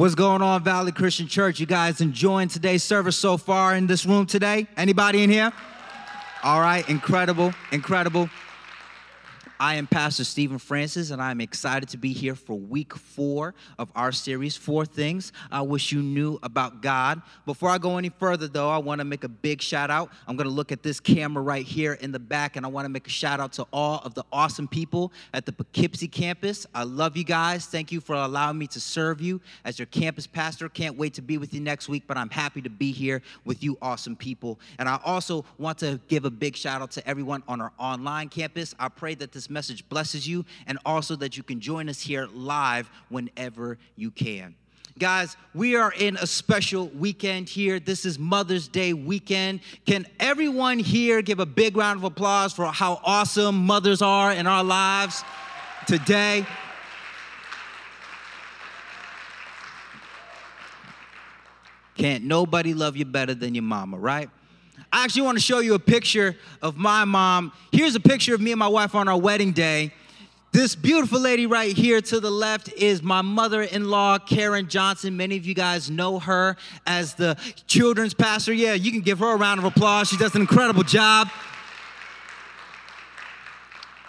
What's going on, Valley Christian Church? You guys enjoying today's service so far in this room today? Anybody in here? All right, incredible, incredible. I am Pastor Stephen Francis, and I'm excited to be here for week four of our series, Four Things I Wish You Knew About God. Before I go any further, though, I want to make a big shout out. I'm going to look at this camera right here in the back, and I want to make a shout out to all of the awesome people at the Poughkeepsie campus. I love you guys. Thank you for allowing me to serve you as your campus pastor. Can't wait to be with you next week, but I'm happy to be here with you, awesome people. And I also want to give a big shout out to everyone on our online campus. I pray that this message blesses you and also that you can join us here live whenever you can. Guys, we are in a special weekend here. This is Mother's Day weekend. Can everyone here give a big round of applause for how awesome mothers are in our lives today? Can't nobody love you better than your mama, right? I actually want to show you a picture of my mom. Here's a picture of me and my wife on our wedding day. This beautiful lady right here to the left is my mother in law, Karen Johnson. Many of you guys know her as the children's pastor. Yeah, you can give her a round of applause. She does an incredible job.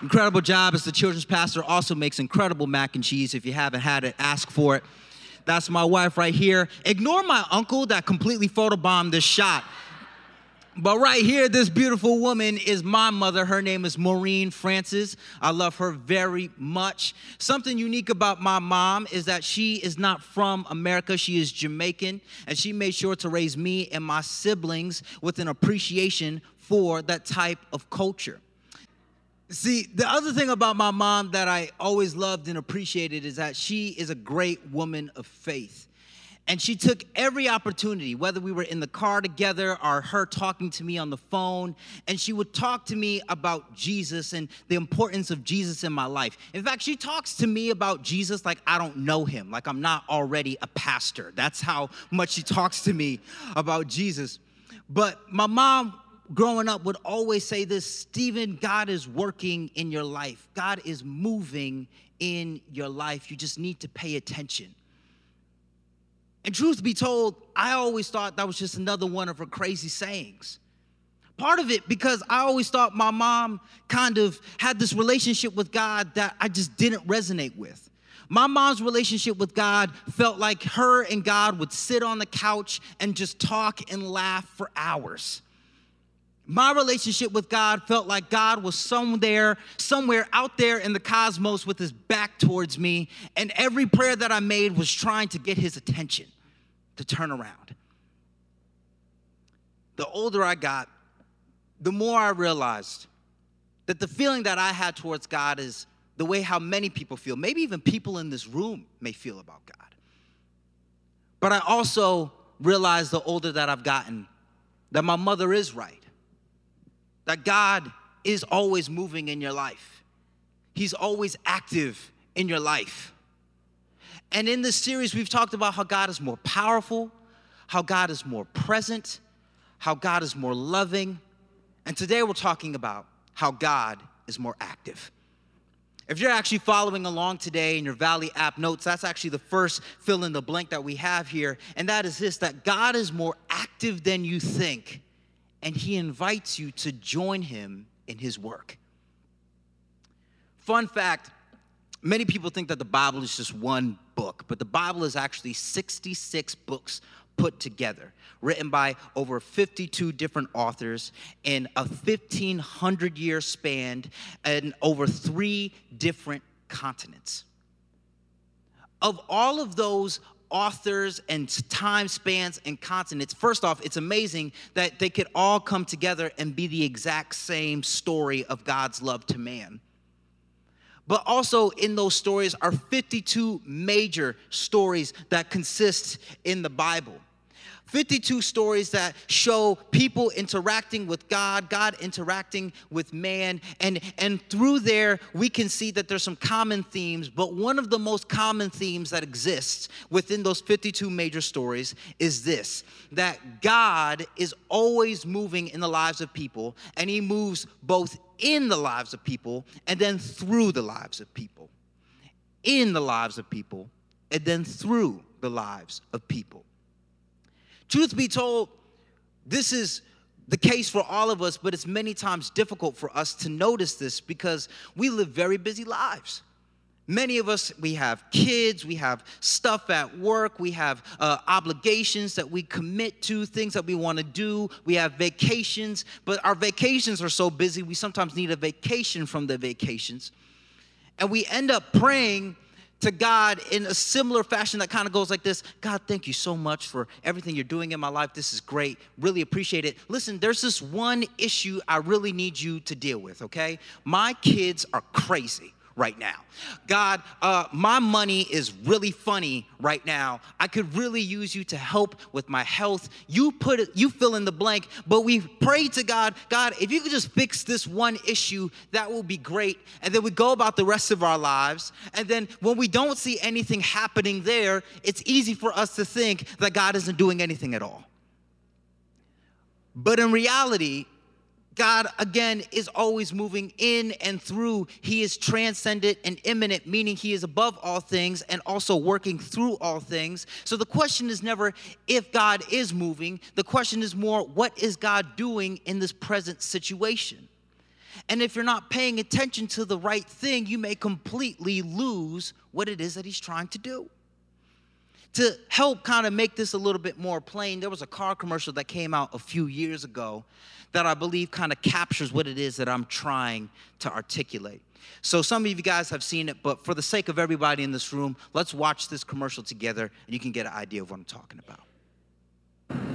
Incredible job as the children's pastor. Also makes incredible mac and cheese. If you haven't had it, ask for it. That's my wife right here. Ignore my uncle that completely photobombed this shot. But right here, this beautiful woman is my mother. Her name is Maureen Francis. I love her very much. Something unique about my mom is that she is not from America. She is Jamaican, and she made sure to raise me and my siblings with an appreciation for that type of culture. See, the other thing about my mom that I always loved and appreciated is that she is a great woman of faith. And she took every opportunity, whether we were in the car together or her talking to me on the phone, and she would talk to me about Jesus and the importance of Jesus in my life. In fact, she talks to me about Jesus like I don't know him, like I'm not already a pastor. That's how much she talks to me about Jesus. But my mom growing up would always say this Stephen, God is working in your life, God is moving in your life. You just need to pay attention. And truth be told, I always thought that was just another one of her crazy sayings. Part of it because I always thought my mom kind of had this relationship with God that I just didn't resonate with. My mom's relationship with God felt like her and God would sit on the couch and just talk and laugh for hours. My relationship with God felt like God was somewhere, somewhere out there in the cosmos with his back towards me, and every prayer that I made was trying to get his attention to turn around. The older I got, the more I realized that the feeling that I had towards God is the way how many people feel, maybe even people in this room may feel about God. But I also realized the older that I've gotten that my mother is right that God is always moving in your life, He's always active in your life. And in this series, we've talked about how God is more powerful, how God is more present, how God is more loving. And today we're talking about how God is more active. If you're actually following along today in your Valley app notes, that's actually the first fill in the blank that we have here. And that is this that God is more active than you think and he invites you to join him in his work. Fun fact many people think that the Bible is just one book, but the Bible is actually 66 books put together, written by over 52 different authors in a 1500 year span and over three different continents. Of all of those authors and time spans and continents. First off, it's amazing that they could all come together and be the exact same story of God's love to man. But also in those stories are 52 major stories that consist in the Bible. 52 stories that show people interacting with God, God interacting with man, and, and through there we can see that there's some common themes, but one of the most common themes that exists within those 52 major stories is this that God is always moving in the lives of people, and He moves both in the lives of people and then through the lives of people. In the lives of people and then through the lives of people. Truth be told, this is the case for all of us, but it's many times difficult for us to notice this because we live very busy lives. Many of us, we have kids, we have stuff at work, we have uh, obligations that we commit to, things that we want to do, we have vacations, but our vacations are so busy, we sometimes need a vacation from the vacations. And we end up praying to God in a similar fashion that kind of goes like this God, thank you so much for everything you're doing in my life. This is great. Really appreciate it. Listen, there's this one issue I really need you to deal with, okay? My kids are crazy right now. God, uh, my money is really funny right now. I could really use you to help with my health. You put it, you fill in the blank, but we pray to God, God, if you could just fix this one issue, that will be great. And then we go about the rest of our lives. And then when we don't see anything happening there, it's easy for us to think that God isn't doing anything at all. But in reality, God, again, is always moving in and through. He is transcendent and immanent, meaning He is above all things and also working through all things. So the question is never if God is moving. The question is more, what is God doing in this present situation? And if you're not paying attention to the right thing, you may completely lose what it is that He's trying to do. To help kind of make this a little bit more plain, there was a car commercial that came out a few years ago that I believe kind of captures what it is that I'm trying to articulate. So, some of you guys have seen it, but for the sake of everybody in this room, let's watch this commercial together and you can get an idea of what I'm talking about.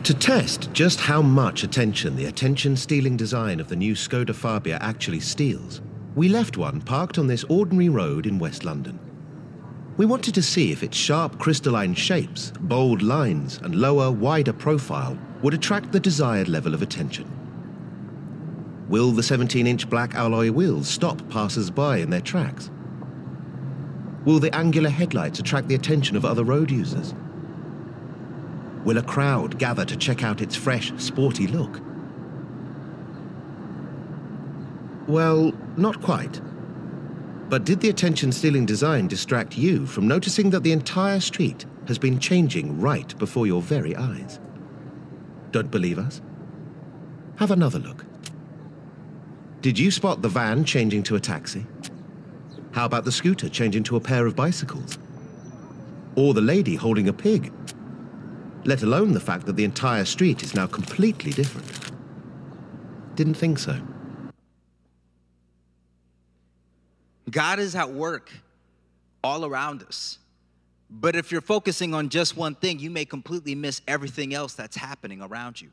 To test just how much attention the attention stealing design of the new Skoda Fabia actually steals, we left one parked on this ordinary road in West London. We wanted to see if its sharp crystalline shapes, bold lines, and lower, wider profile would attract the desired level of attention. Will the 17-inch black alloy wheels stop passers-by in their tracks? Will the angular headlights attract the attention of other road users? Will a crowd gather to check out its fresh, sporty look? Well, not quite. But did the attention-stealing design distract you from noticing that the entire street has been changing right before your very eyes? Don't believe us? Have another look. Did you spot the van changing to a taxi? How about the scooter changing to a pair of bicycles? Or the lady holding a pig? Let alone the fact that the entire street is now completely different. Didn't think so. God is at work all around us. But if you're focusing on just one thing, you may completely miss everything else that's happening around you.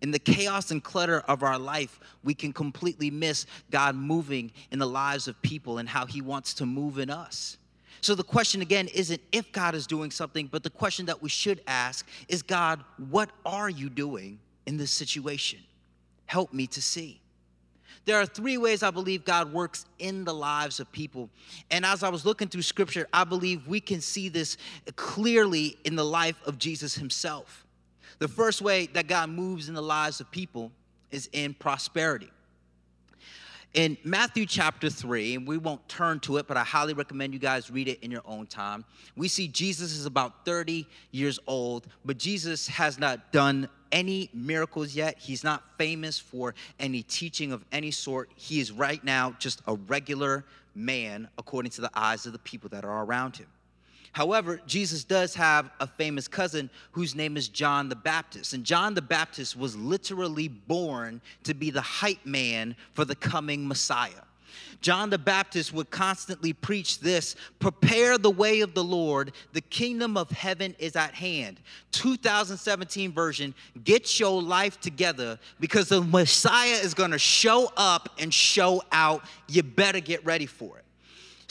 In the chaos and clutter of our life, we can completely miss God moving in the lives of people and how He wants to move in us. So the question again isn't if God is doing something, but the question that we should ask is God, what are you doing in this situation? Help me to see. There are three ways I believe God works in the lives of people. And as I was looking through scripture, I believe we can see this clearly in the life of Jesus himself. The first way that God moves in the lives of people is in prosperity. In Matthew chapter 3, and we won't turn to it, but I highly recommend you guys read it in your own time. We see Jesus is about 30 years old, but Jesus has not done any miracles yet. He's not famous for any teaching of any sort. He is right now just a regular man according to the eyes of the people that are around him. However, Jesus does have a famous cousin whose name is John the Baptist. And John the Baptist was literally born to be the hype man for the coming Messiah. John the Baptist would constantly preach this prepare the way of the Lord, the kingdom of heaven is at hand. 2017 version, get your life together because the Messiah is gonna show up and show out. You better get ready for it.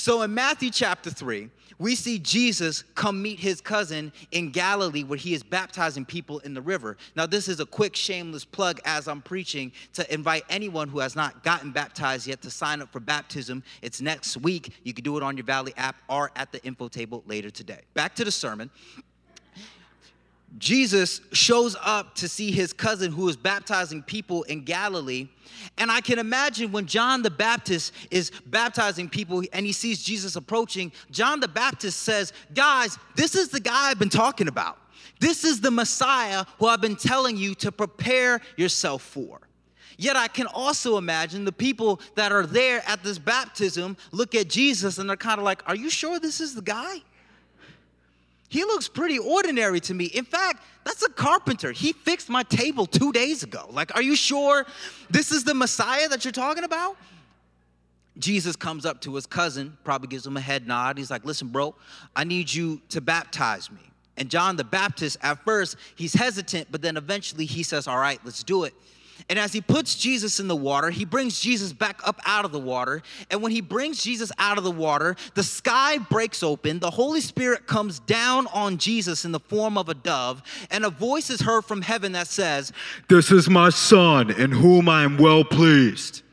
So in Matthew chapter 3, we see Jesus come meet his cousin in Galilee where he is baptizing people in the river. Now, this is a quick, shameless plug as I'm preaching to invite anyone who has not gotten baptized yet to sign up for baptism. It's next week. You can do it on your Valley app or at the info table later today. Back to the sermon. Jesus shows up to see his cousin who is baptizing people in Galilee. And I can imagine when John the Baptist is baptizing people and he sees Jesus approaching, John the Baptist says, Guys, this is the guy I've been talking about. This is the Messiah who I've been telling you to prepare yourself for. Yet I can also imagine the people that are there at this baptism look at Jesus and they're kind of like, Are you sure this is the guy? He looks pretty ordinary to me. In fact, that's a carpenter. He fixed my table two days ago. Like, are you sure this is the Messiah that you're talking about? Jesus comes up to his cousin, probably gives him a head nod. He's like, Listen, bro, I need you to baptize me. And John the Baptist, at first, he's hesitant, but then eventually he says, All right, let's do it. And as he puts Jesus in the water, he brings Jesus back up out of the water. And when he brings Jesus out of the water, the sky breaks open. The Holy Spirit comes down on Jesus in the form of a dove. And a voice is heard from heaven that says, This is my son in whom I am well pleased.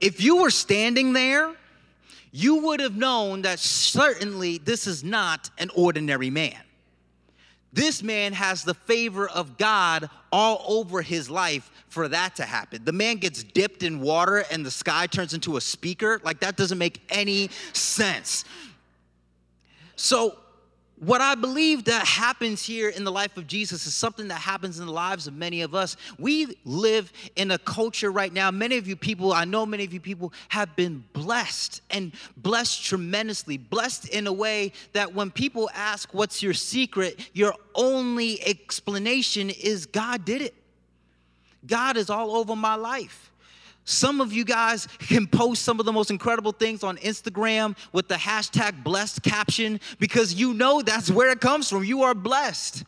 If you were standing there, you would have known that certainly this is not an ordinary man. This man has the favor of God all over his life for that to happen. The man gets dipped in water and the sky turns into a speaker. Like, that doesn't make any sense. So, what I believe that happens here in the life of Jesus is something that happens in the lives of many of us. We live in a culture right now. Many of you people, I know many of you people have been blessed and blessed tremendously, blessed in a way that when people ask, What's your secret? your only explanation is God did it. God is all over my life. Some of you guys can post some of the most incredible things on Instagram with the hashtag blessed caption because you know that's where it comes from. You are blessed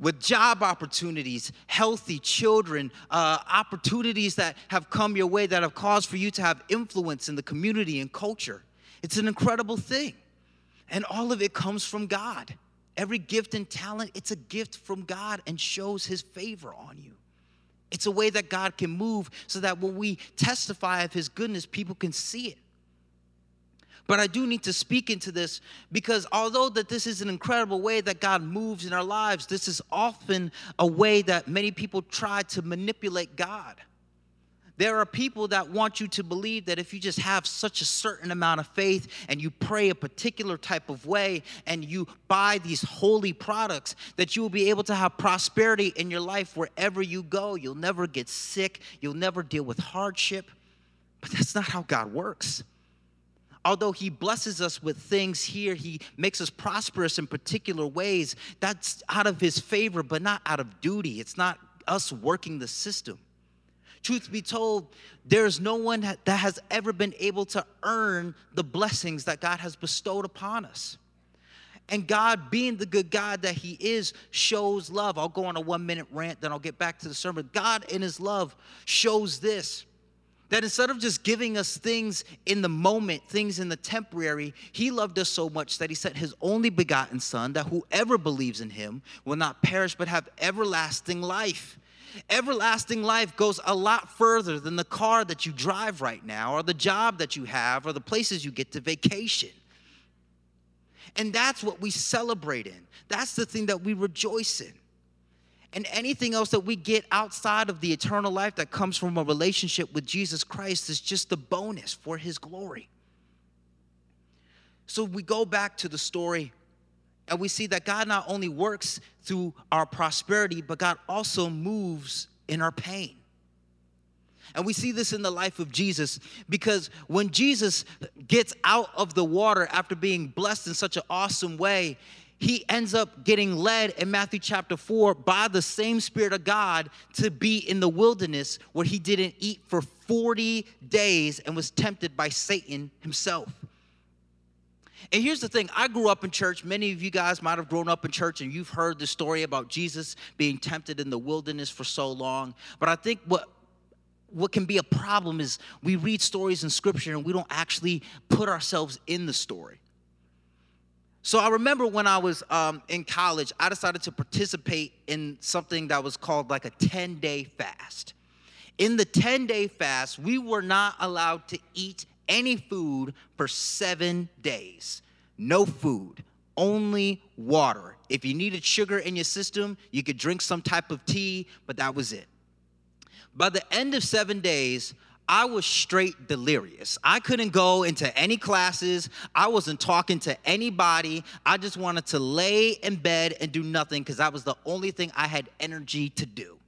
with job opportunities, healthy children, uh, opportunities that have come your way that have caused for you to have influence in the community and culture. It's an incredible thing. And all of it comes from God. Every gift and talent, it's a gift from God and shows his favor on you. It's a way that God can move so that when we testify of his goodness, people can see it. But I do need to speak into this because although that this is an incredible way that God moves in our lives, this is often a way that many people try to manipulate God. There are people that want you to believe that if you just have such a certain amount of faith and you pray a particular type of way and you buy these holy products, that you will be able to have prosperity in your life wherever you go. You'll never get sick, you'll never deal with hardship. But that's not how God works. Although He blesses us with things here, He makes us prosperous in particular ways. That's out of His favor, but not out of duty. It's not us working the system. Truth be told, there's no one that has ever been able to earn the blessings that God has bestowed upon us. And God, being the good God that He is, shows love. I'll go on a one minute rant, then I'll get back to the sermon. God, in His love, shows this that instead of just giving us things in the moment, things in the temporary, He loved us so much that He sent His only begotten Son, that whoever believes in Him will not perish but have everlasting life. Everlasting life goes a lot further than the car that you drive right now, or the job that you have, or the places you get to vacation. And that's what we celebrate in. That's the thing that we rejoice in. And anything else that we get outside of the eternal life that comes from a relationship with Jesus Christ is just a bonus for his glory. So we go back to the story and we see that God not only works through our prosperity, but God also moves in our pain. And we see this in the life of Jesus because when Jesus gets out of the water after being blessed in such an awesome way, he ends up getting led in Matthew chapter 4 by the same Spirit of God to be in the wilderness where he didn't eat for 40 days and was tempted by Satan himself. And here's the thing I grew up in church. Many of you guys might have grown up in church and you've heard the story about Jesus being tempted in the wilderness for so long. But I think what what can be a problem is we read stories in scripture and we don't actually put ourselves in the story. So I remember when I was um, in college, I decided to participate in something that was called like a 10 day fast. In the 10 day fast, we were not allowed to eat any food for seven days. no food, only water. If you needed sugar in your system, you could drink some type of tea, but that was it. By the end of seven days, I was straight delirious. I couldn't go into any classes. I wasn't talking to anybody. I just wanted to lay in bed and do nothing because that was the only thing I had energy to do.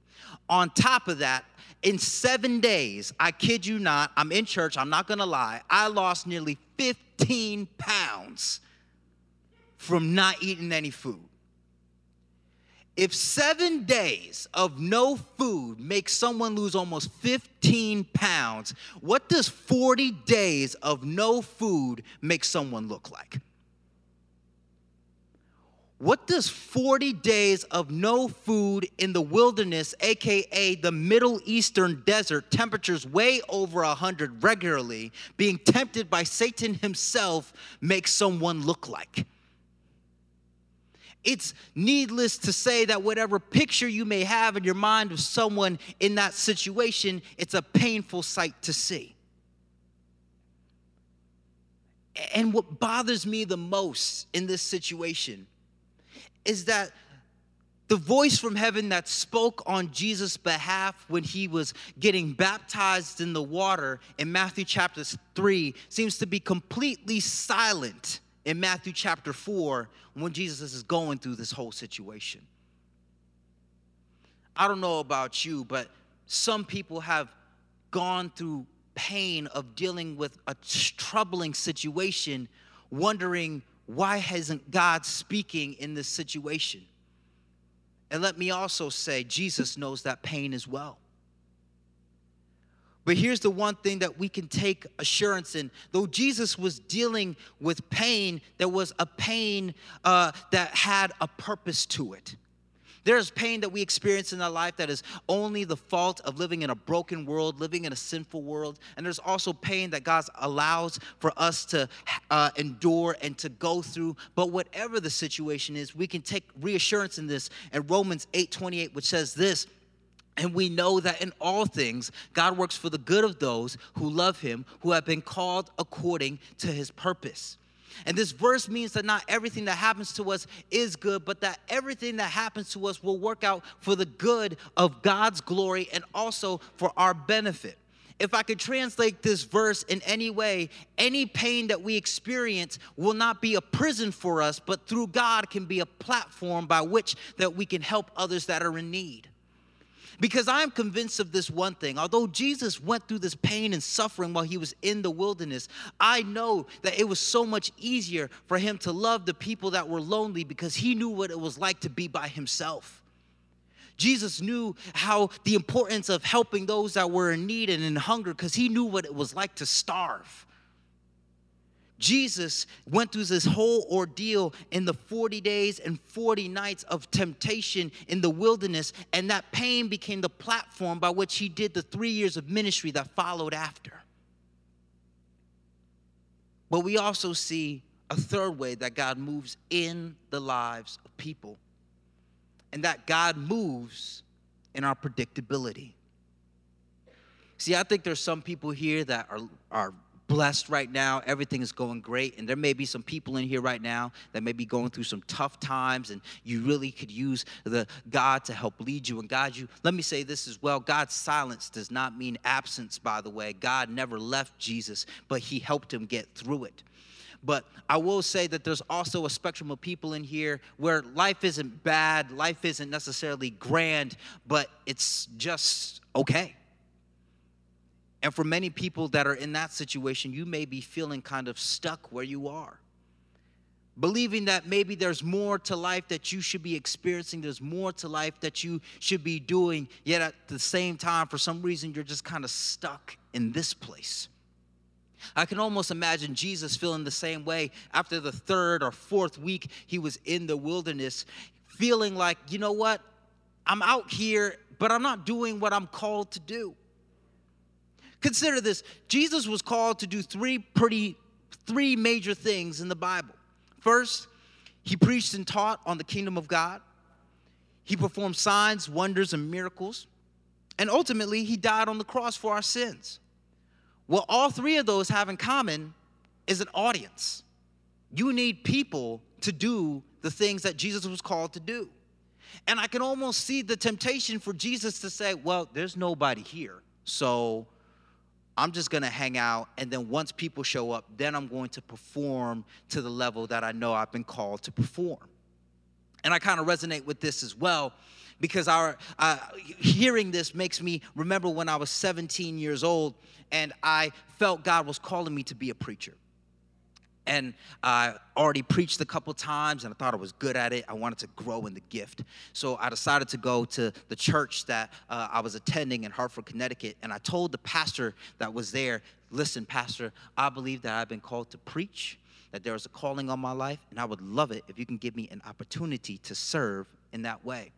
On top of that, in seven days, I kid you not, I'm in church, I'm not gonna lie, I lost nearly 15 pounds from not eating any food. If seven days of no food makes someone lose almost 15 pounds, what does 40 days of no food make someone look like? What does 40 days of no food in the wilderness, aka the Middle Eastern desert, temperatures way over 100 regularly, being tempted by Satan himself, make someone look like? it's needless to say that whatever picture you may have in your mind of someone in that situation, it's a painful sight to see. And what bothers me the most in this situation is that the voice from heaven that spoke on Jesus' behalf when he was getting baptized in the water in Matthew chapter 3 seems to be completely silent in Matthew chapter 4 when Jesus is going through this whole situation. I don't know about you, but some people have gone through pain of dealing with a troubling situation, wondering why hasn't God speaking in this situation? And let me also say, Jesus knows that pain as well. But here's the one thing that we can take assurance in. Though Jesus was dealing with pain, there was a pain uh, that had a purpose to it. There's pain that we experience in our life that is only the fault of living in a broken world, living in a sinful world. And there's also pain that God allows for us to uh, endure and to go through. But whatever the situation is, we can take reassurance in this. In Romans 8 28, which says this and we know that in all things, God works for the good of those who love him, who have been called according to his purpose. And this verse means that not everything that happens to us is good, but that everything that happens to us will work out for the good of God's glory and also for our benefit. If I could translate this verse in any way, any pain that we experience will not be a prison for us, but through God can be a platform by which that we can help others that are in need. Because I'm convinced of this one thing. Although Jesus went through this pain and suffering while he was in the wilderness, I know that it was so much easier for him to love the people that were lonely because he knew what it was like to be by himself. Jesus knew how the importance of helping those that were in need and in hunger because he knew what it was like to starve. Jesus went through this whole ordeal in the 40 days and 40 nights of temptation in the wilderness, and that pain became the platform by which he did the three years of ministry that followed after. But we also see a third way that God moves in the lives of people, and that God moves in our predictability. See, I think there's some people here that are, are blessed right now. Everything is going great. And there may be some people in here right now that may be going through some tough times and you really could use the God to help lead you and guide you. Let me say this as well. God's silence does not mean absence, by the way. God never left Jesus, but he helped him get through it. But I will say that there's also a spectrum of people in here where life isn't bad, life isn't necessarily grand, but it's just okay and for many people that are in that situation, you may be feeling kind of stuck where you are. Believing that maybe there's more to life that you should be experiencing, there's more to life that you should be doing, yet at the same time, for some reason, you're just kind of stuck in this place. I can almost imagine Jesus feeling the same way after the third or fourth week he was in the wilderness, feeling like, you know what? I'm out here, but I'm not doing what I'm called to do. Consider this Jesus was called to do three pretty, three major things in the Bible. First, he preached and taught on the kingdom of God, he performed signs, wonders, and miracles, and ultimately, he died on the cross for our sins. What all three of those have in common is an audience. You need people to do the things that Jesus was called to do. And I can almost see the temptation for Jesus to say, Well, there's nobody here. So I'm just gonna hang out. And then once people show up, then I'm going to perform to the level that I know I've been called to perform. And I kind of resonate with this as well because our uh, hearing this makes me remember when I was 17 years old and I felt God was calling me to be a preacher and I already preached a couple times and I thought I was good at it. I wanted to grow in the gift. So I decided to go to the church that uh, I was attending in Hartford, Connecticut. And I told the pastor that was there, listen, Pastor, I believe that I've been called to preach, that there is a calling on my life, and I would love it if you can give me an opportunity to serve in that way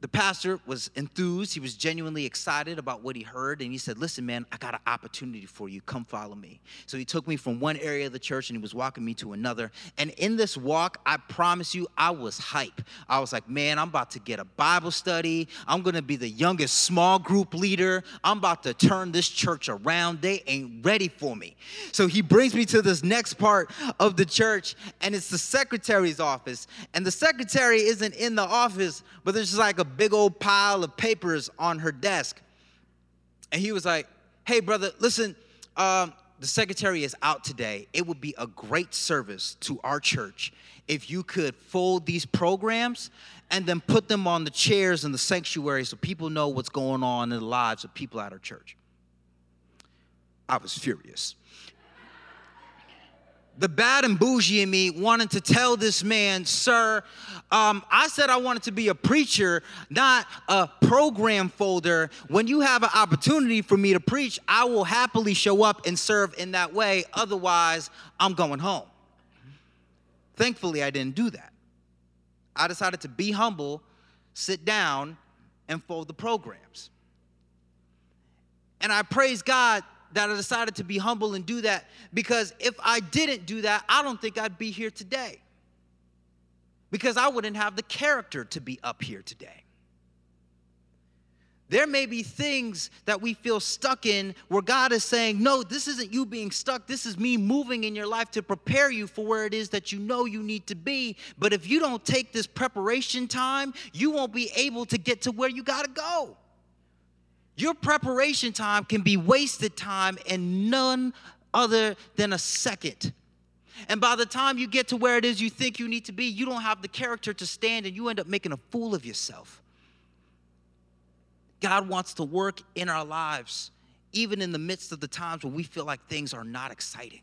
the pastor was enthused. He was genuinely excited about what he heard. And he said, Listen, man, I got an opportunity for you. Come follow me. So he took me from one area of the church and he was walking me to another. And in this walk, I promise you, I was hype. I was like, Man, I'm about to get a Bible study. I'm going to be the youngest small group leader. I'm about to turn this church around. They ain't ready for me. So he brings me to this next part of the church, and it's the secretary's office. And the secretary isn't in the office, but there's just like a big old pile of papers on her desk. And he was like, Hey, brother, listen, um, the secretary is out today. It would be a great service to our church if you could fold these programs and then put them on the chairs in the sanctuary so people know what's going on in the lives of people at our church. I was furious the bad and bougie in me wanted to tell this man, sir, um, I said I wanted to be a preacher, not a program folder. When you have an opportunity for me to preach, I will happily show up and serve in that way. Otherwise, I'm going home. Thankfully, I didn't do that. I decided to be humble, sit down, and fold the programs. And I praise God that I decided to be humble and do that because if I didn't do that, I don't think I'd be here today. Because I wouldn't have the character to be up here today. There may be things that we feel stuck in where God is saying, No, this isn't you being stuck. This is me moving in your life to prepare you for where it is that you know you need to be. But if you don't take this preparation time, you won't be able to get to where you got to go. Your preparation time can be wasted time in none other than a second. And by the time you get to where it is you think you need to be, you don't have the character to stand and you end up making a fool of yourself. God wants to work in our lives, even in the midst of the times when we feel like things are not exciting.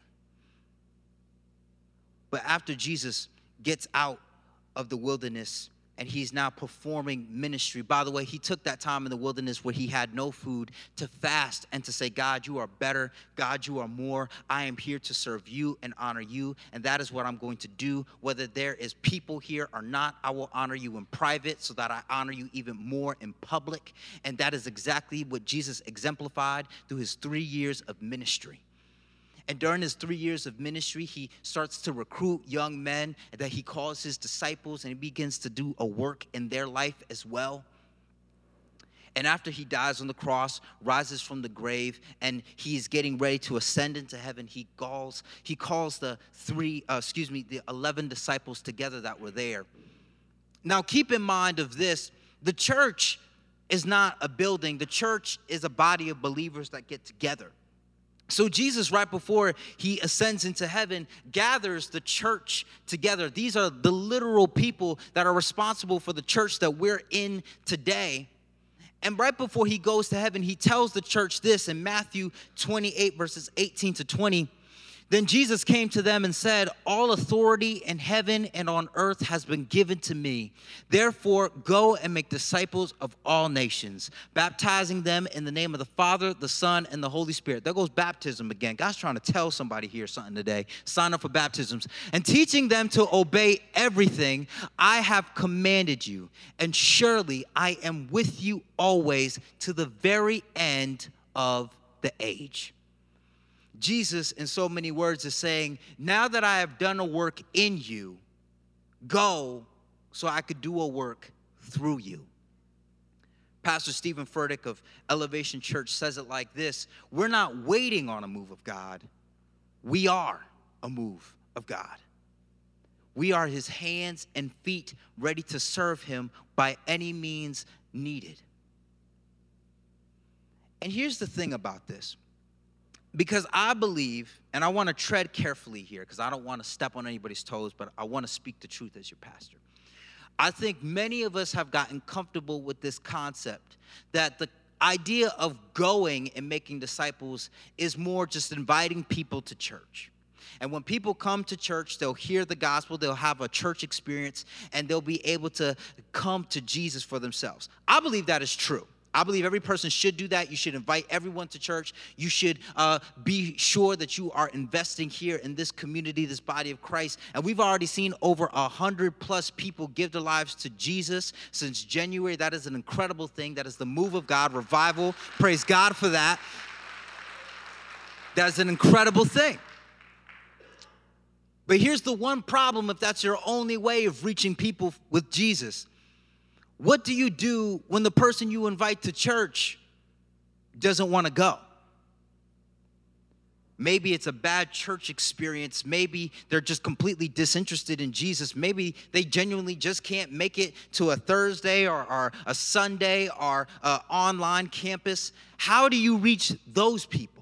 But after Jesus gets out of the wilderness, and he's now performing ministry. By the way, he took that time in the wilderness where he had no food to fast and to say, God, you are better. God, you are more. I am here to serve you and honor you. And that is what I'm going to do. Whether there is people here or not, I will honor you in private so that I honor you even more in public. And that is exactly what Jesus exemplified through his three years of ministry. And during his three years of ministry, he starts to recruit young men that he calls his disciples and he begins to do a work in their life as well. And after he dies on the cross, rises from the grave, and he's getting ready to ascend into heaven, he calls, he calls the three, uh, excuse me, the 11 disciples together that were there. Now, keep in mind of this the church is not a building, the church is a body of believers that get together. So, Jesus, right before he ascends into heaven, gathers the church together. These are the literal people that are responsible for the church that we're in today. And right before he goes to heaven, he tells the church this in Matthew 28, verses 18 to 20. Then Jesus came to them and said, All authority in heaven and on earth has been given to me. Therefore, go and make disciples of all nations, baptizing them in the name of the Father, the Son, and the Holy Spirit. There goes baptism again. God's trying to tell somebody here something today. Sign up for baptisms. And teaching them to obey everything I have commanded you. And surely I am with you always to the very end of the age. Jesus, in so many words, is saying, Now that I have done a work in you, go so I could do a work through you. Pastor Steven Furtick of Elevation Church says it like this We're not waiting on a move of God, we are a move of God. We are his hands and feet ready to serve him by any means needed. And here's the thing about this because I believe, and I want to tread carefully here because I don't want to step on anybody's toes, but I want to speak the truth as your pastor. I think many of us have gotten comfortable with this concept that the idea of going and making disciples is more just inviting people to church. And when people come to church, they'll hear the gospel, they'll have a church experience, and they'll be able to come to Jesus for themselves. I believe that is true. I believe every person should do that. You should invite everyone to church. You should uh, be sure that you are investing here in this community, this body of Christ. And we've already seen over a hundred plus people give their lives to Jesus since January. That is an incredible thing. That is the move of God, revival. Praise God for that. That's an incredible thing. But here's the one problem if that's your only way of reaching people with Jesus. What do you do when the person you invite to church doesn't want to go? Maybe it's a bad church experience. Maybe they're just completely disinterested in Jesus. Maybe they genuinely just can't make it to a Thursday or, or a Sunday or an online campus. How do you reach those people?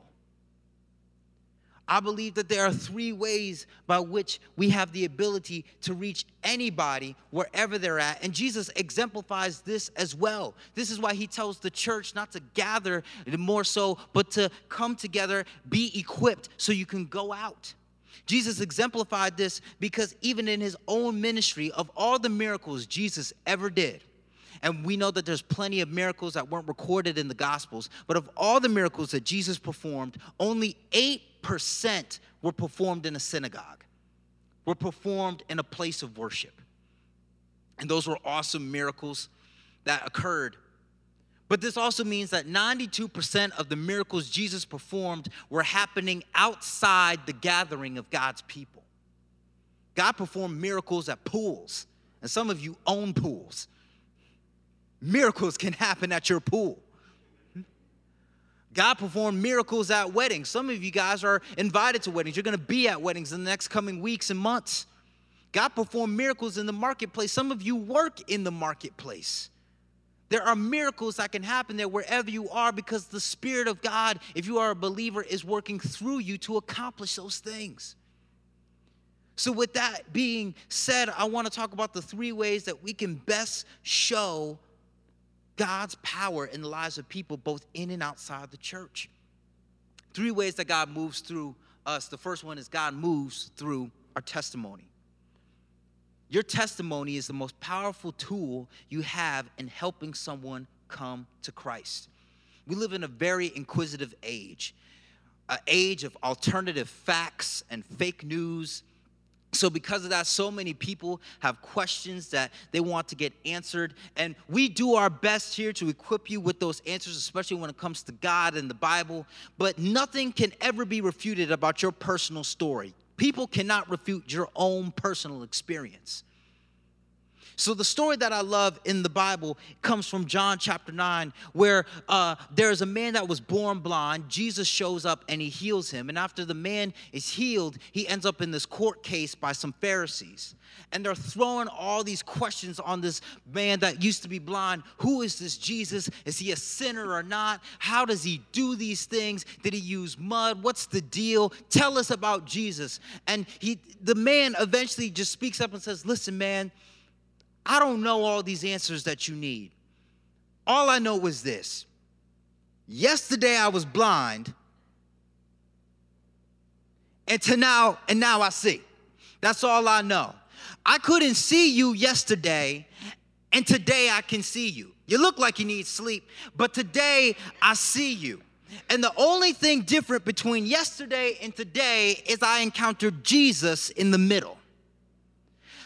I believe that there are three ways by which we have the ability to reach anybody wherever they're at. And Jesus exemplifies this as well. This is why he tells the church not to gather more so, but to come together, be equipped so you can go out. Jesus exemplified this because even in his own ministry, of all the miracles Jesus ever did, and we know that there's plenty of miracles that weren't recorded in the Gospels, but of all the miracles that Jesus performed, only eight 8% were performed in a synagogue, were performed in a place of worship. And those were awesome miracles that occurred. But this also means that 92% of the miracles Jesus performed were happening outside the gathering of God's people. God performed miracles at pools, and some of you own pools. Miracles can happen at your pool. Hmm? God performed miracles at weddings. Some of you guys are invited to weddings. You're going to be at weddings in the next coming weeks and months. God performed miracles in the marketplace. Some of you work in the marketplace. There are miracles that can happen there wherever you are because the Spirit of God, if you are a believer, is working through you to accomplish those things. So, with that being said, I want to talk about the three ways that we can best show God's power in the lives of people both in and outside the church. Three ways that God moves through us. The first one is God moves through our testimony. Your testimony is the most powerful tool you have in helping someone come to Christ. We live in a very inquisitive age, an age of alternative facts and fake news so, because of that, so many people have questions that they want to get answered. And we do our best here to equip you with those answers, especially when it comes to God and the Bible. But nothing can ever be refuted about your personal story. People cannot refute your own personal experience. So, the story that I love in the Bible comes from John chapter 9, where uh, there's a man that was born blind. Jesus shows up and he heals him. And after the man is healed, he ends up in this court case by some Pharisees. And they're throwing all these questions on this man that used to be blind. Who is this Jesus? Is he a sinner or not? How does he do these things? Did he use mud? What's the deal? Tell us about Jesus. And he, the man eventually just speaks up and says, Listen, man, I don't know all these answers that you need. All I know was this yesterday I was blind, and to now, and now I see. That's all I know. I couldn't see you yesterday, and today I can see you. You look like you need sleep, but today I see you. And the only thing different between yesterday and today is I encountered Jesus in the middle.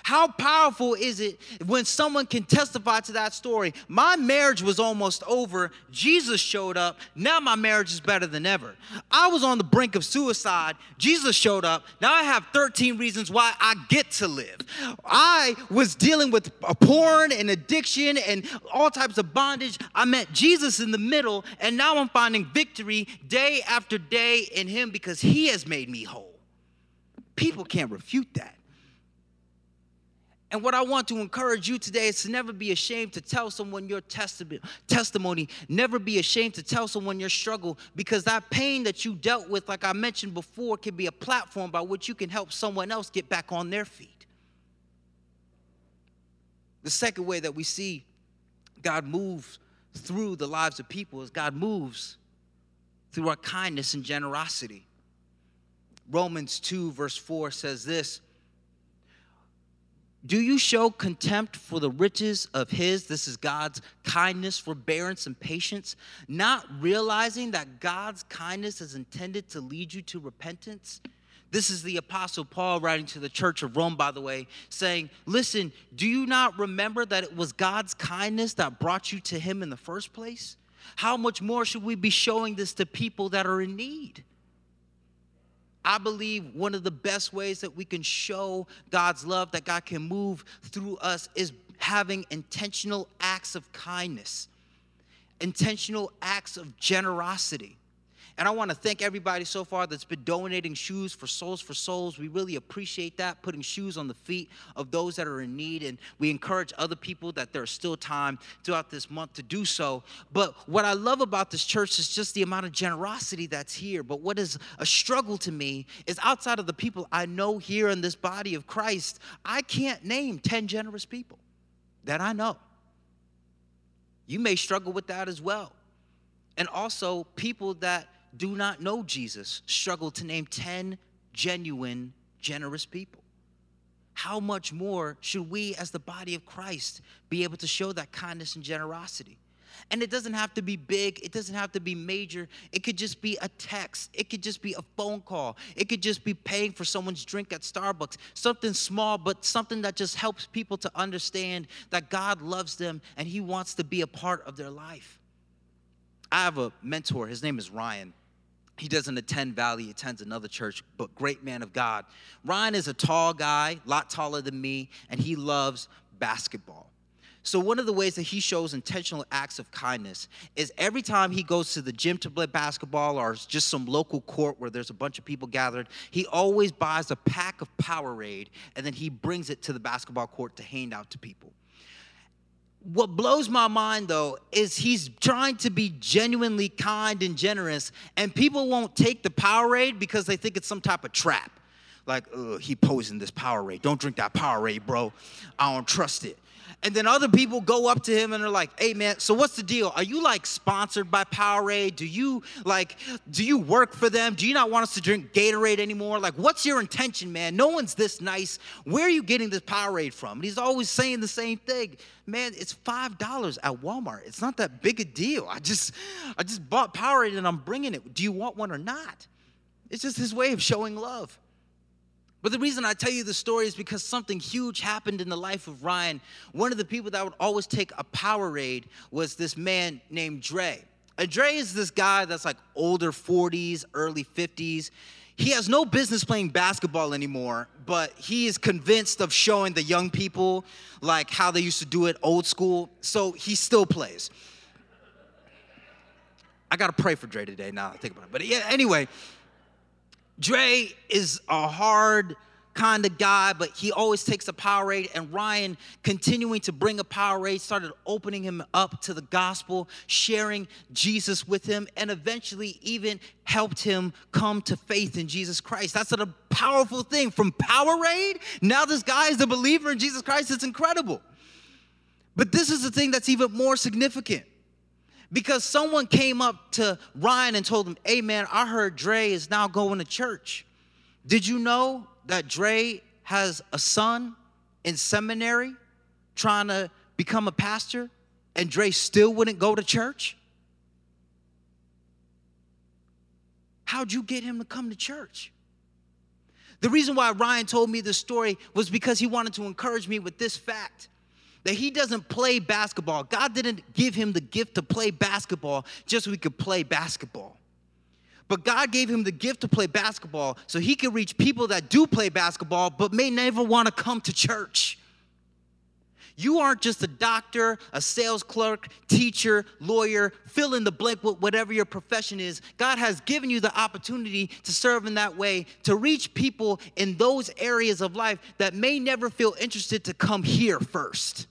How powerful is it when someone can testify to that story? My marriage was almost over. Jesus showed up. Now my marriage is better than ever. I was on the brink of suicide. Jesus showed up. Now I have 13 reasons why I get to live. I was dealing with porn and addiction and all types of bondage. I met Jesus in the middle, and now I'm finding victory day after day in Him because He has made me whole. People can't refute that. And what I want to encourage you today is to never be ashamed to tell someone your testimony. Never be ashamed to tell someone your struggle because that pain that you dealt with, like I mentioned before, can be a platform by which you can help someone else get back on their feet. The second way that we see God moves through the lives of people is God moves through our kindness and generosity. Romans 2, verse 4 says this Do you show contempt for the riches of His, this is God's kindness, forbearance, and patience, not realizing that God's kindness is intended to lead you to repentance? This is the Apostle Paul writing to the church of Rome, by the way, saying, Listen, do you not remember that it was God's kindness that brought you to Him in the first place? How much more should we be showing this to people that are in need? I believe one of the best ways that we can show God's love, that God can move through us, is having intentional acts of kindness, intentional acts of generosity. And I want to thank everybody so far that's been donating shoes for Soles4Souls. We really appreciate that, putting shoes on the feet of those that are in need. And we encourage other people that there's still time throughout this month to do so. But what I love about this church is just the amount of generosity that's here. But what is a struggle to me is outside of the people I know here in this body of Christ, I can't name 10 generous people that I know. You may struggle with that as well. And also, people that do not know Jesus struggle to name 10 genuine, generous people. How much more should we, as the body of Christ, be able to show that kindness and generosity? And it doesn't have to be big, it doesn't have to be major. It could just be a text, it could just be a phone call, it could just be paying for someone's drink at Starbucks. Something small, but something that just helps people to understand that God loves them and He wants to be a part of their life. I have a mentor, his name is Ryan he doesn't attend Valley, he attends another church, but great man of God. Ryan is a tall guy, a lot taller than me, and he loves basketball. So, one of the ways that he shows intentional acts of kindness is every time he goes to the gym to play basketball or just some local court where there's a bunch of people gathered, he always buys a pack of Powerade and then he brings it to the basketball court to hand out to people what blows my mind though is he's trying to be genuinely kind and generous, and people won't take the Powerade because they think it's some type of trap. Like, he posing this Powerade. Don't drink that Powerade, bro. I don't trust it. And then other people go up to him and they're like, hey man, so what's the deal? Are you like sponsored by Powerade? Do you like, do you work for them? Do you not want us to drink Gatorade anymore? Like, what's your intention, man? No one's this nice. Where are you getting this Powerade from? And he's always saying the same thing. Man, it's five dollars at Walmart. It's not that big a deal. I just, I just bought Powerade and I'm bringing it. Do you want one or not? It's just his way of showing love. But the reason I tell you the story is because something huge happened in the life of Ryan. One of the people that would always take a Powerade was this man named Dre. And Dre is this guy that's like older 40s, early 50s. He has no business playing basketball anymore, but he is convinced of showing the young people like how they used to do it old school. So he still plays. I gotta pray for Dre today now I think about it. But yeah, anyway, Dre is a hard kind of guy, but he always takes a power Powerade. And Ryan, continuing to bring a power Powerade, started opening him up to the gospel, sharing Jesus with him, and eventually even helped him come to faith in Jesus Christ. That's a powerful thing. From power Powerade, now this guy is a believer in Jesus Christ. It's incredible. But this is the thing that's even more significant because someone came up to Ryan and told him, Hey man, I heard Dre is now going to church. Did you know that Dre has a son in seminary trying to become a pastor and Dre still wouldn't go to church? How'd you get him to come to church? The reason why Ryan told me this story was because he wanted to encourage me with this fact that he doesn't play basketball. God didn't give him the gift to play basketball just so he could play basketball. But God gave him the gift to play basketball so he could reach people that do play basketball but may never want to come to church. You aren't just a doctor, a sales clerk, teacher, lawyer, fill in the blank with whatever your profession is. God has given you the opportunity to serve in that way, to reach people in those areas of life that may never feel interested to come here first.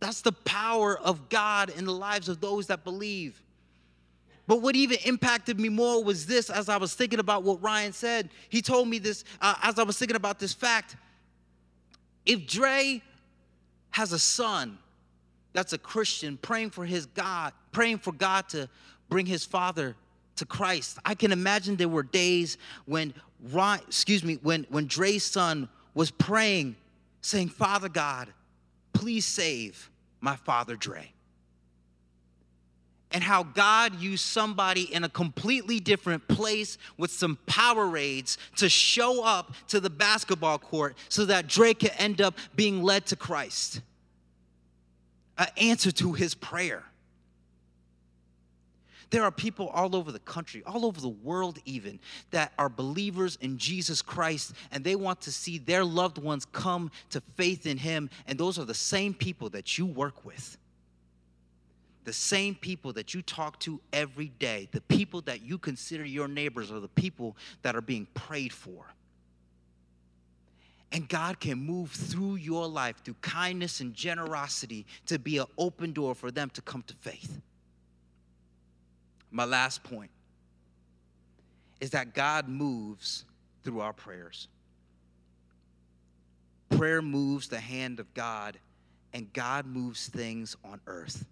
That's the power of God in the lives of those that believe. But what even impacted me more was this as I was thinking about what Ryan said. He told me this uh, as I was thinking about this fact. If Dre has a son that's a Christian praying for his God, praying for God to bring his father to Christ, I can imagine there were days when Ryan, excuse me, when, when Dre's son was praying, saying, Father God, please save my father Dre and how God used somebody in a completely different place with some Powerades to show up to the basketball court so that Dre could end up being led to Christ. An answer to his prayer. There are people all over the country, all over the world, even, that are believers in Jesus Christ and they want to see their loved ones come to faith in Him. And those are the same people that you work with the same people that you talk to every day, the people that you consider your neighbors, are the people that are being prayed for. And God can move through your life through kindness and generosity to be an open door for them to come to faith. My last point is that God moves through our prayers. Prayer moves the hand of God, and God moves things on earth.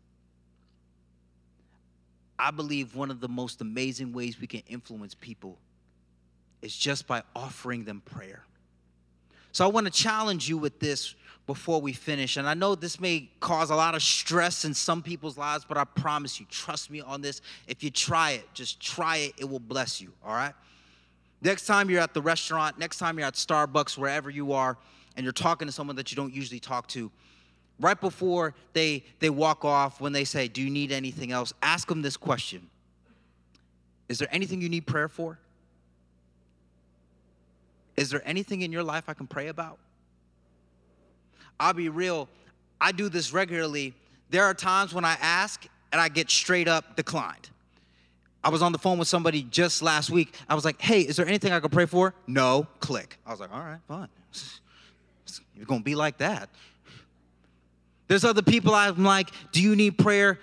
I believe one of the most amazing ways we can influence people is just by offering them prayer. So I want to challenge you with this before we finish. And I know this may cause a lot of stress in some people's lives, but I promise you, trust me on this. If you try it, just try it, it will bless you, all right? Next time you're at the restaurant, next time you're at Starbucks, wherever you are, and you're talking to someone that you don't usually talk to, right before they, they walk off, when they say, Do you need anything else? Ask them this question Is there anything you need prayer for? Is there anything in your life I can pray about? I'll be real, I do this regularly. There are times when I ask and I get straight up declined. I was on the phone with somebody just last week. I was like, hey, is there anything I can pray for? No, click. I was like, all right, fine. You're gonna be like that. There's other people I'm like, do you need prayer?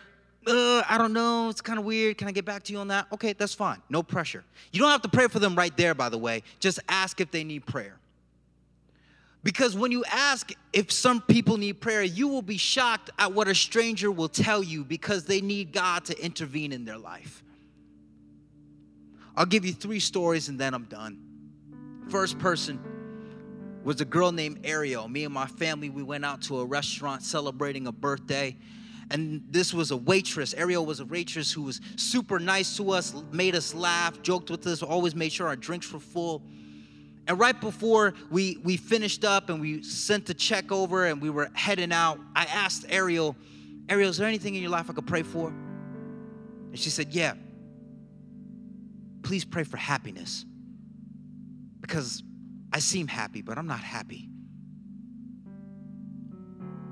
Uh, I don't know. It's kind of weird. Can I get back to you on that? Okay, that's fine. No pressure. You don't have to pray for them right there, by the way. Just ask if they need prayer. Because when you ask if some people need prayer, you will be shocked at what a stranger will tell you because they need God to intervene in their life. I'll give you three stories and then I'm done. First person, was a girl named Ariel. Me and my family, we went out to a restaurant celebrating a birthday. And this was a waitress. Ariel was a waitress who was super nice to us, made us laugh, joked with us, always made sure our drinks were full. And right before we, we finished up and we sent the check over and we were heading out, I asked Ariel, Ariel, is there anything in your life I could pray for? And she said, Yeah. Please pray for happiness. Because I seem happy, but I'm not happy.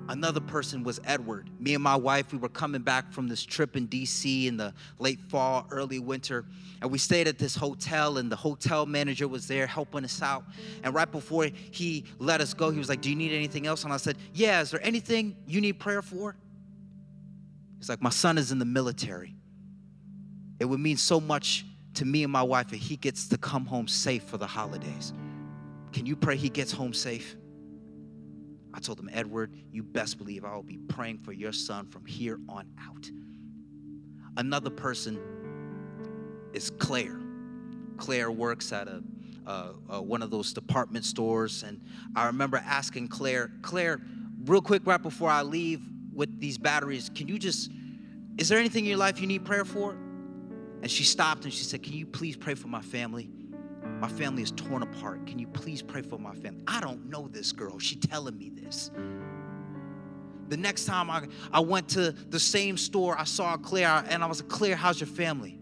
Another person was Edward. Me and my wife, we were coming back from this trip in DC in the late fall, early winter, and we stayed at this hotel, and the hotel manager was there helping us out. And right before he let us go, he was like, Do you need anything else? And I said, Yeah, is there anything you need prayer for? He's like, My son is in the military. It would mean so much to me and my wife if he gets to come home safe for the holidays. Can you pray he gets home safe? I told him, Edward, you best believe I will be praying for your son from here on out. Another person is Claire. Claire works at a, uh, uh, one of those department stores, and I remember asking Claire, Claire, real quick, right before I leave with these batteries, can you just, is there anything in your life you need prayer for? And she stopped and she said, Can you please pray for my family? My family is torn apart. Can you please pray for my family? I don't know this girl. She telling me this. The next time I, I went to the same store, I saw Claire and I was like, Claire, how's your family?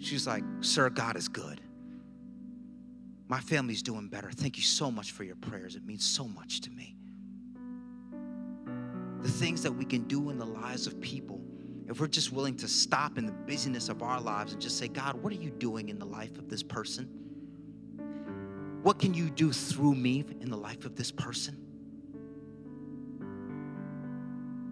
She's like, Sir, God is good. My family's doing better. Thank you so much for your prayers. It means so much to me. the things that we can do in the lives of people, if we're just willing to stop in the busyness of our lives and just say, God, what are you doing in the life of this person? What can you do through me in the life of this person?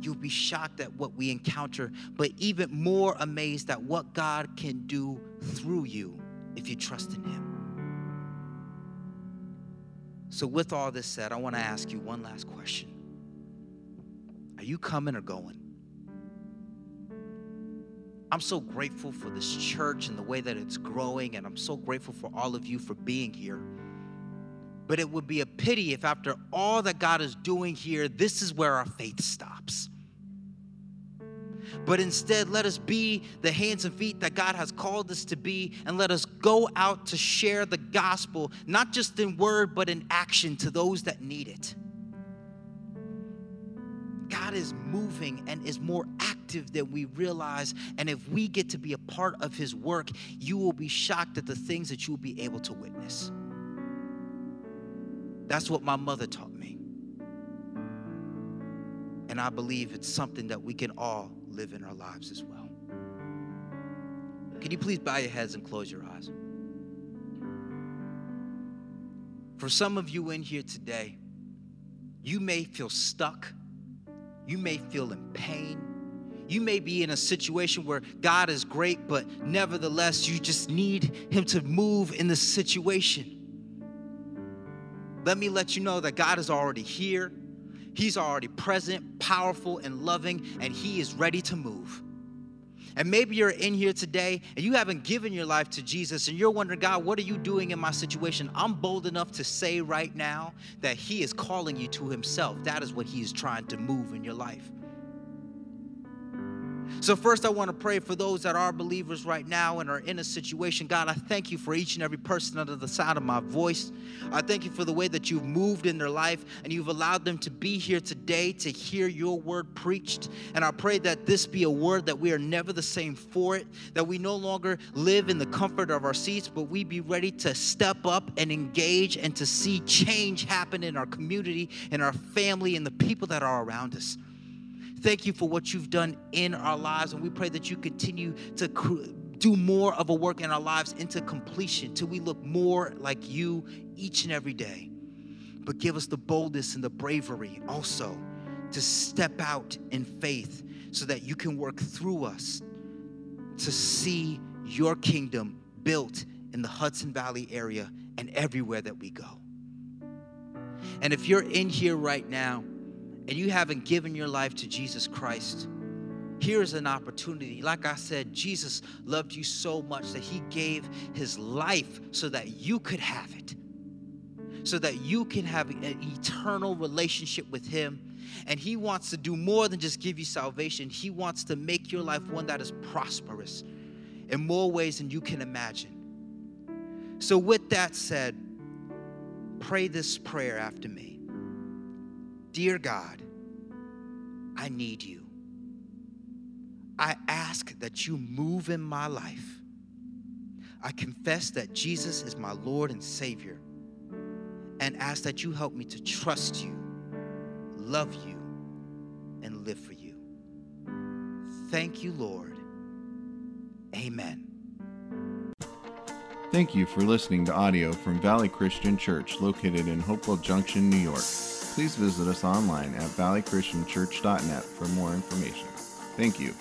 You'll be shocked at what we encounter, but even more amazed at what God can do through you if you trust in Him. So, with all this said, I want to ask you one last question Are you coming or going? I'm so grateful for this church and the way that it's growing, and I'm so grateful for all of you for being here. But it would be a pity if, after all that God is doing here, this is where our faith stops. But instead, let us be the hands and feet that God has called us to be, and let us go out to share the gospel, not just in word, but in action to those that need it. God is moving and is more active than we realize. And if we get to be a part of His work, you will be shocked at the things that you will be able to witness. That's what my mother taught me. And I believe it's something that we can all live in our lives as well. Can you please bow your heads and close your eyes? For some of you in here today, you may feel stuck. You may feel in pain. You may be in a situation where God is great, but nevertheless, you just need Him to move in the situation let me let you know that God is already here. He's already present, powerful, and loving, and He is ready to move. And maybe you're in here today and you haven't given your life to Jesus and you're wondering, God, what are you doing in my situation? I'm bold enough to say right now that He is calling you to Himself. That is what He is trying to move in your life. So, first, I want to pray for those that are believers right now and are in a situation. God, I thank you for each and every person under the sound of my voice. I thank you for the way that you've moved in their life and you've allowed them to be here today to hear your word preached. And I pray that this be a word that we are never the same for it, that we no longer live in the comfort of our seats, but we be ready to step up and engage and to see change happen in our community, in our family, and the people that are around us. Thank you for what you've done in our lives. And we pray that you continue to do more of a work in our lives into completion till we look more like you each and every day. But give us the boldness and the bravery also to step out in faith so that you can work through us to see your kingdom built in the Hudson Valley area and everywhere that we go. And if you're in here right now, and you haven't given your life to Jesus Christ, here's an opportunity. Like I said, Jesus loved you so much that he gave his life so that you could have it, so that you can have an eternal relationship with him. And he wants to do more than just give you salvation, he wants to make your life one that is prosperous in more ways than you can imagine. So, with that said, pray this prayer after me. Dear God, I need you. I ask that you move in my life. I confess that Jesus is my Lord and Savior and ask that you help me to trust you, love you, and live for you. Thank you, Lord. Amen. Thank you for listening to audio from Valley Christian Church located in Hopewell Junction, New York please visit us online at valleychristianchurch.net for more information. Thank you.